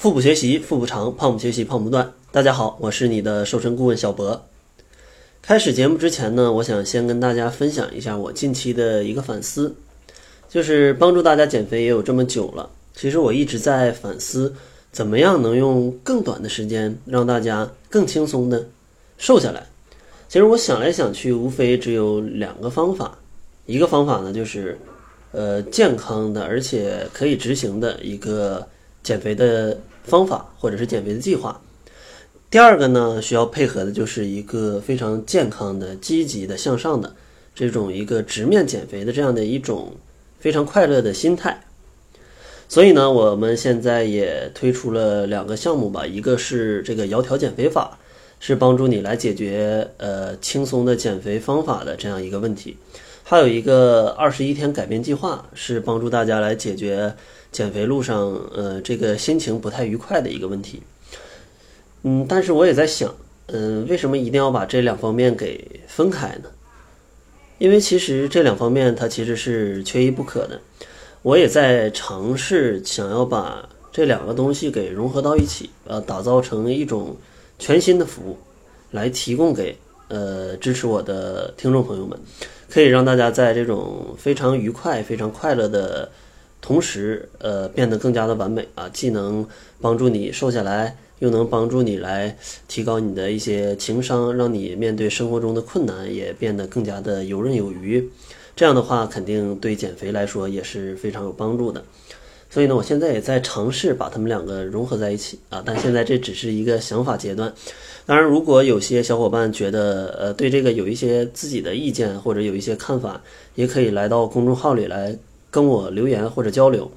腹部学习腹部长，胖不学习胖不断。大家好，我是你的瘦身顾问小博。开始节目之前呢，我想先跟大家分享一下我近期的一个反思，就是帮助大家减肥也有这么久了，其实我一直在反思，怎么样能用更短的时间让大家更轻松的瘦下来。其实我想来想去，无非只有两个方法，一个方法呢就是呃健康的而且可以执行的一个减肥的。方法或者是减肥的计划。第二个呢，需要配合的就是一个非常健康的、积极的、向上的这种一个直面减肥的这样的一种非常快乐的心态。所以呢，我们现在也推出了两个项目吧，一个是这个窈窕减肥法，是帮助你来解决呃轻松的减肥方法的这样一个问题；还有一个二十一天改变计划，是帮助大家来解决。减肥路上，呃，这个心情不太愉快的一个问题，嗯，但是我也在想，嗯，为什么一定要把这两方面给分开呢？因为其实这两方面它其实是缺一不可的。我也在尝试想要把这两个东西给融合到一起，呃，打造成一种全新的服务，来提供给呃支持我的听众朋友们，可以让大家在这种非常愉快、非常快乐的。同时，呃，变得更加的完美啊，既能帮助你瘦下来，又能帮助你来提高你的一些情商，让你面对生活中的困难也变得更加的游刃有余。这样的话，肯定对减肥来说也是非常有帮助的。所以呢，我现在也在尝试把他们两个融合在一起啊，但现在这只是一个想法阶段。当然，如果有些小伙伴觉得呃对这个有一些自己的意见或者有一些看法，也可以来到公众号里来。跟我留言或者交流。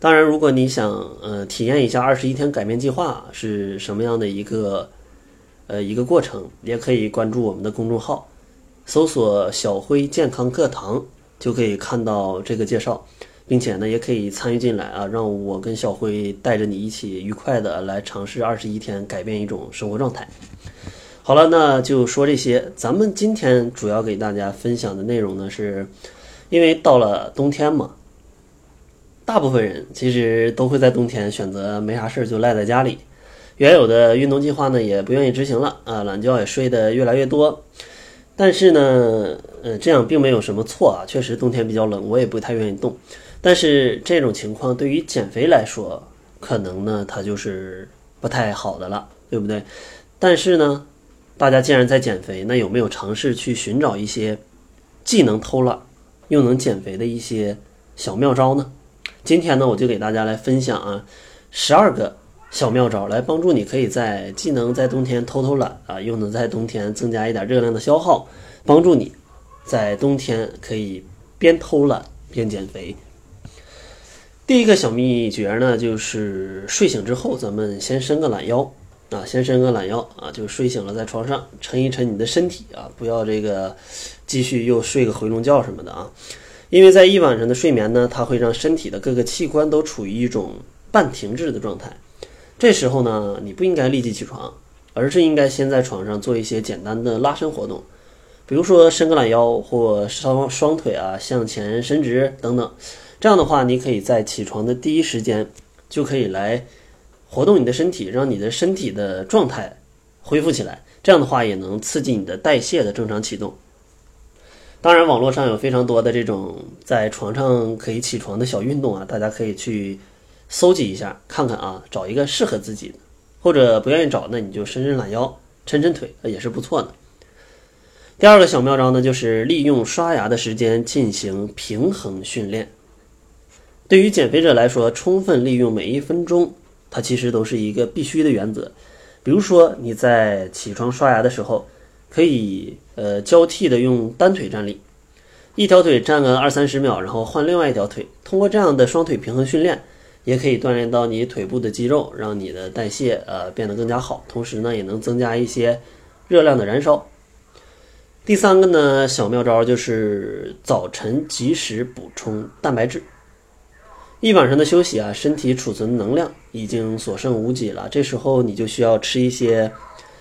当然，如果你想呃体验一下二十一天改变计划是什么样的一个呃一个过程，也可以关注我们的公众号，搜索“小辉健康课堂”就可以看到这个介绍，并且呢，也可以参与进来啊，让我跟小辉带着你一起愉快的来尝试二十一天改变一种生活状态。好了，那就说这些。咱们今天主要给大家分享的内容呢是。因为到了冬天嘛，大部分人其实都会在冬天选择没啥事儿就赖在家里，原有的运动计划呢也不愿意执行了啊，懒觉也睡得越来越多。但是呢，呃，这样并没有什么错啊，确实冬天比较冷，我也不太愿意动。但是这种情况对于减肥来说，可能呢它就是不太好的了，对不对？但是呢，大家既然在减肥，那有没有尝试去寻找一些既能偷懒？又能减肥的一些小妙招呢？今天呢，我就给大家来分享啊，十二个小妙招，来帮助你可以在既能在冬天偷偷懒啊，又能在冬天增加一点热量的消耗，帮助你在冬天可以边偷懒边减肥。第一个小秘诀呢，就是睡醒之后，咱们先伸个懒腰啊，先伸个懒腰啊，就睡醒了在床上抻一抻你的身体啊，不要这个。继续又睡个回笼觉什么的啊，因为在一晚上的睡眠呢，它会让身体的各个器官都处于一种半停滞的状态。这时候呢，你不应该立即起床，而是应该先在床上做一些简单的拉伸活动，比如说伸个懒腰或双双腿啊向前伸直等等。这样的话，你可以在起床的第一时间就可以来活动你的身体，让你的身体的状态恢复起来。这样的话，也能刺激你的代谢的正常启动。当然，网络上有非常多的这种在床上可以起床的小运动啊，大家可以去搜集一下，看看啊，找一个适合自己的，或者不愿意找，那你就伸伸懒腰、抻抻腿，也是不错的。第二个小妙招呢，就是利用刷牙的时间进行平衡训练。对于减肥者来说，充分利用每一分钟，它其实都是一个必须的原则。比如说你在起床刷牙的时候。可以呃交替的用单腿站立，一条腿站个二三十秒，然后换另外一条腿。通过这样的双腿平衡训练，也可以锻炼到你腿部的肌肉，让你的代谢呃变得更加好。同时呢，也能增加一些热量的燃烧。第三个呢小妙招就是早晨及时补充蛋白质。一晚上的休息啊，身体储存能量已经所剩无几了，这时候你就需要吃一些。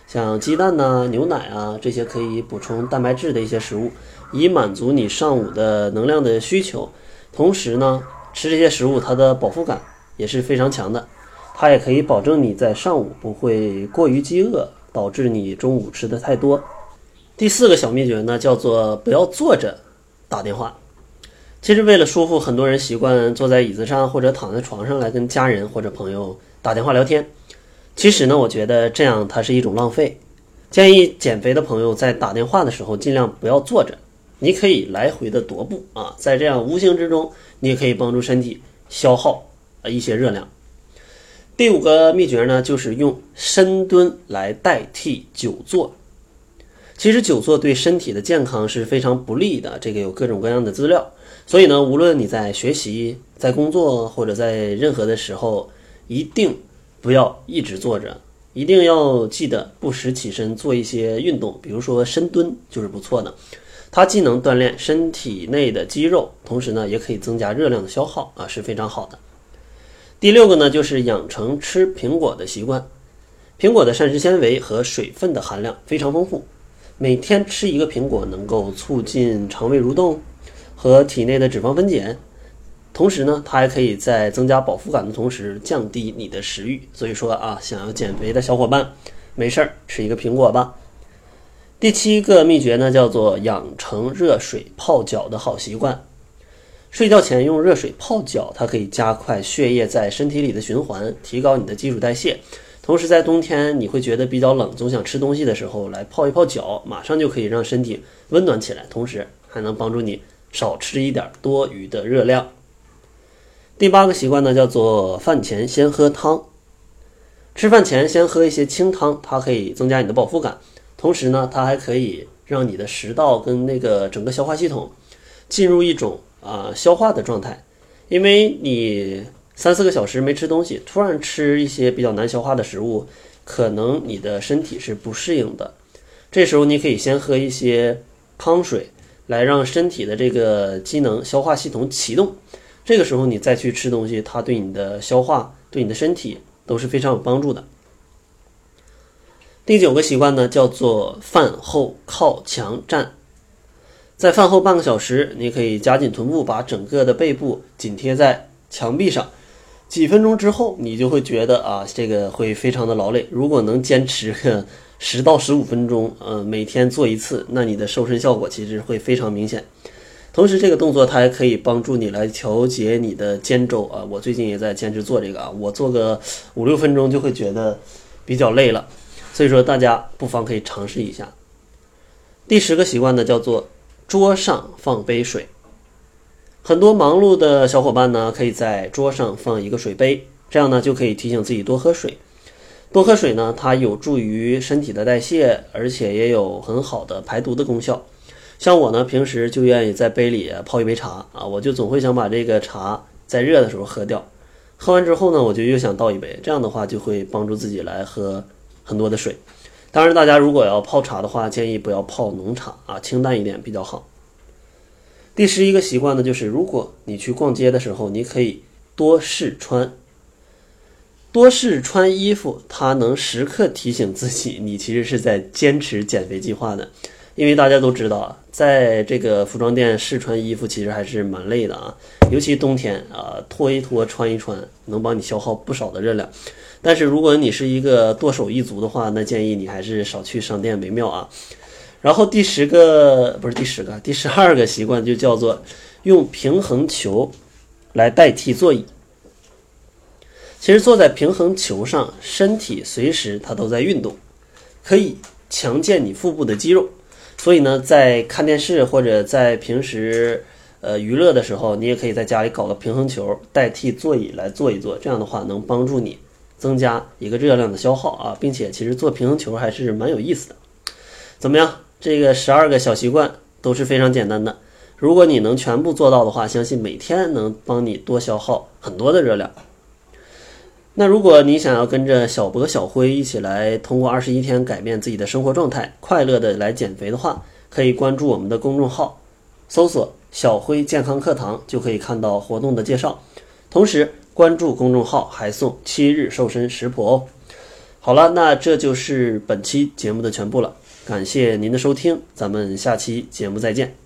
像鸡蛋呐、牛奶啊这些可以补充蛋白质的一些食物，以满足你上午的能量的需求。同时呢，吃这些食物它的饱腹感也是非常强的。它也可以保证你在上午不会过于饥饿，导致你中午吃的太多。第四个小秘诀呢，叫做不要坐着打电话。其实为了舒服，很多人习惯坐在椅子上或者躺在床上来跟家人或者朋友打电话聊天。其实呢，我觉得这样它是一种浪费。建议减肥的朋友在打电话的时候尽量不要坐着，你可以来回的踱步啊，在这样无形之中，你也可以帮助身体消耗呃一些热量。第五个秘诀呢，就是用深蹲来代替久坐。其实久坐对身体的健康是非常不利的，这个有各种各样的资料。所以呢，无论你在学习、在工作或者在任何的时候，一定不要一直坐着，一定要记得不时起身做一些运动，比如说深蹲就是不错的。它既能锻炼身体内的肌肉，同时呢，也可以增加热量的消耗啊，是非常好的。第六个呢，就是养成吃苹果的习惯。苹果的膳食纤维和水分的含量非常丰富，每天吃一个苹果能够促进肠胃蠕动。和体内的脂肪分解，同时呢，它还可以在增加饱腹感的同时降低你的食欲。所以说啊，想要减肥的小伙伴，没事儿吃一个苹果吧。第七个秘诀呢，叫做养成热水泡脚的好习惯。睡觉前用热水泡脚，它可以加快血液在身体里的循环，提高你的基础代谢。同时，在冬天你会觉得比较冷，总想吃东西的时候，来泡一泡脚，马上就可以让身体温暖起来，同时还能帮助你。少吃一点多余的热量。第八个习惯呢，叫做饭前先喝汤。吃饭前先喝一些清汤，它可以增加你的饱腹感，同时呢，它还可以让你的食道跟那个整个消化系统进入一种啊消化的状态。因为你三四个小时没吃东西，突然吃一些比较难消化的食物，可能你的身体是不适应的。这时候你可以先喝一些汤水。来让身体的这个机能消化系统启动，这个时候你再去吃东西，它对你的消化、对你的身体都是非常有帮助的。第九个习惯呢，叫做饭后靠墙站。在饭后半个小时，你可以夹紧臀部，把整个的背部紧贴在墙壁上。几分钟之后，你就会觉得啊，这个会非常的劳累。如果能坚持。十到十五分钟，呃，每天做一次，那你的瘦身效果其实会非常明显。同时，这个动作它还可以帮助你来调节你的肩周啊。我最近也在坚持做这个啊，我做个五六分钟就会觉得比较累了。所以说，大家不妨可以尝试一下。第十个习惯呢，叫做桌上放杯水。很多忙碌的小伙伴呢，可以在桌上放一个水杯，这样呢就可以提醒自己多喝水。多喝水呢，它有助于身体的代谢，而且也有很好的排毒的功效。像我呢，平时就愿意在杯里泡一杯茶啊，我就总会想把这个茶在热的时候喝掉。喝完之后呢，我就又想倒一杯，这样的话就会帮助自己来喝很多的水。当然，大家如果要泡茶的话，建议不要泡浓茶啊，清淡一点比较好。第十一个习惯呢，就是如果你去逛街的时候，你可以多试穿。多试穿衣服，它能时刻提醒自己，你其实是在坚持减肥计划的。因为大家都知道啊，在这个服装店试穿衣服其实还是蛮累的啊，尤其冬天啊，脱一脱穿一穿，能帮你消耗不少的热量。但是如果你是一个剁手一族的话，那建议你还是少去商店为妙啊。然后第十个不是第十个，第十二个习惯就叫做用平衡球来代替座椅。其实坐在平衡球上，身体随时它都在运动，可以强健你腹部的肌肉。所以呢，在看电视或者在平时呃娱乐的时候，你也可以在家里搞个平衡球代替座椅来坐一坐。这样的话能帮助你增加一个热量的消耗啊，并且其实做平衡球还是蛮有意思的。怎么样？这个十二个小习惯都是非常简单的。如果你能全部做到的话，相信每天能帮你多消耗很多的热量。那如果你想要跟着小博、小辉一起来通过二十一天改变自己的生活状态，快乐的来减肥的话，可以关注我们的公众号，搜索“小辉健康课堂”就可以看到活动的介绍。同时关注公众号还送七日瘦身食谱哦。好了，那这就是本期节目的全部了，感谢您的收听，咱们下期节目再见。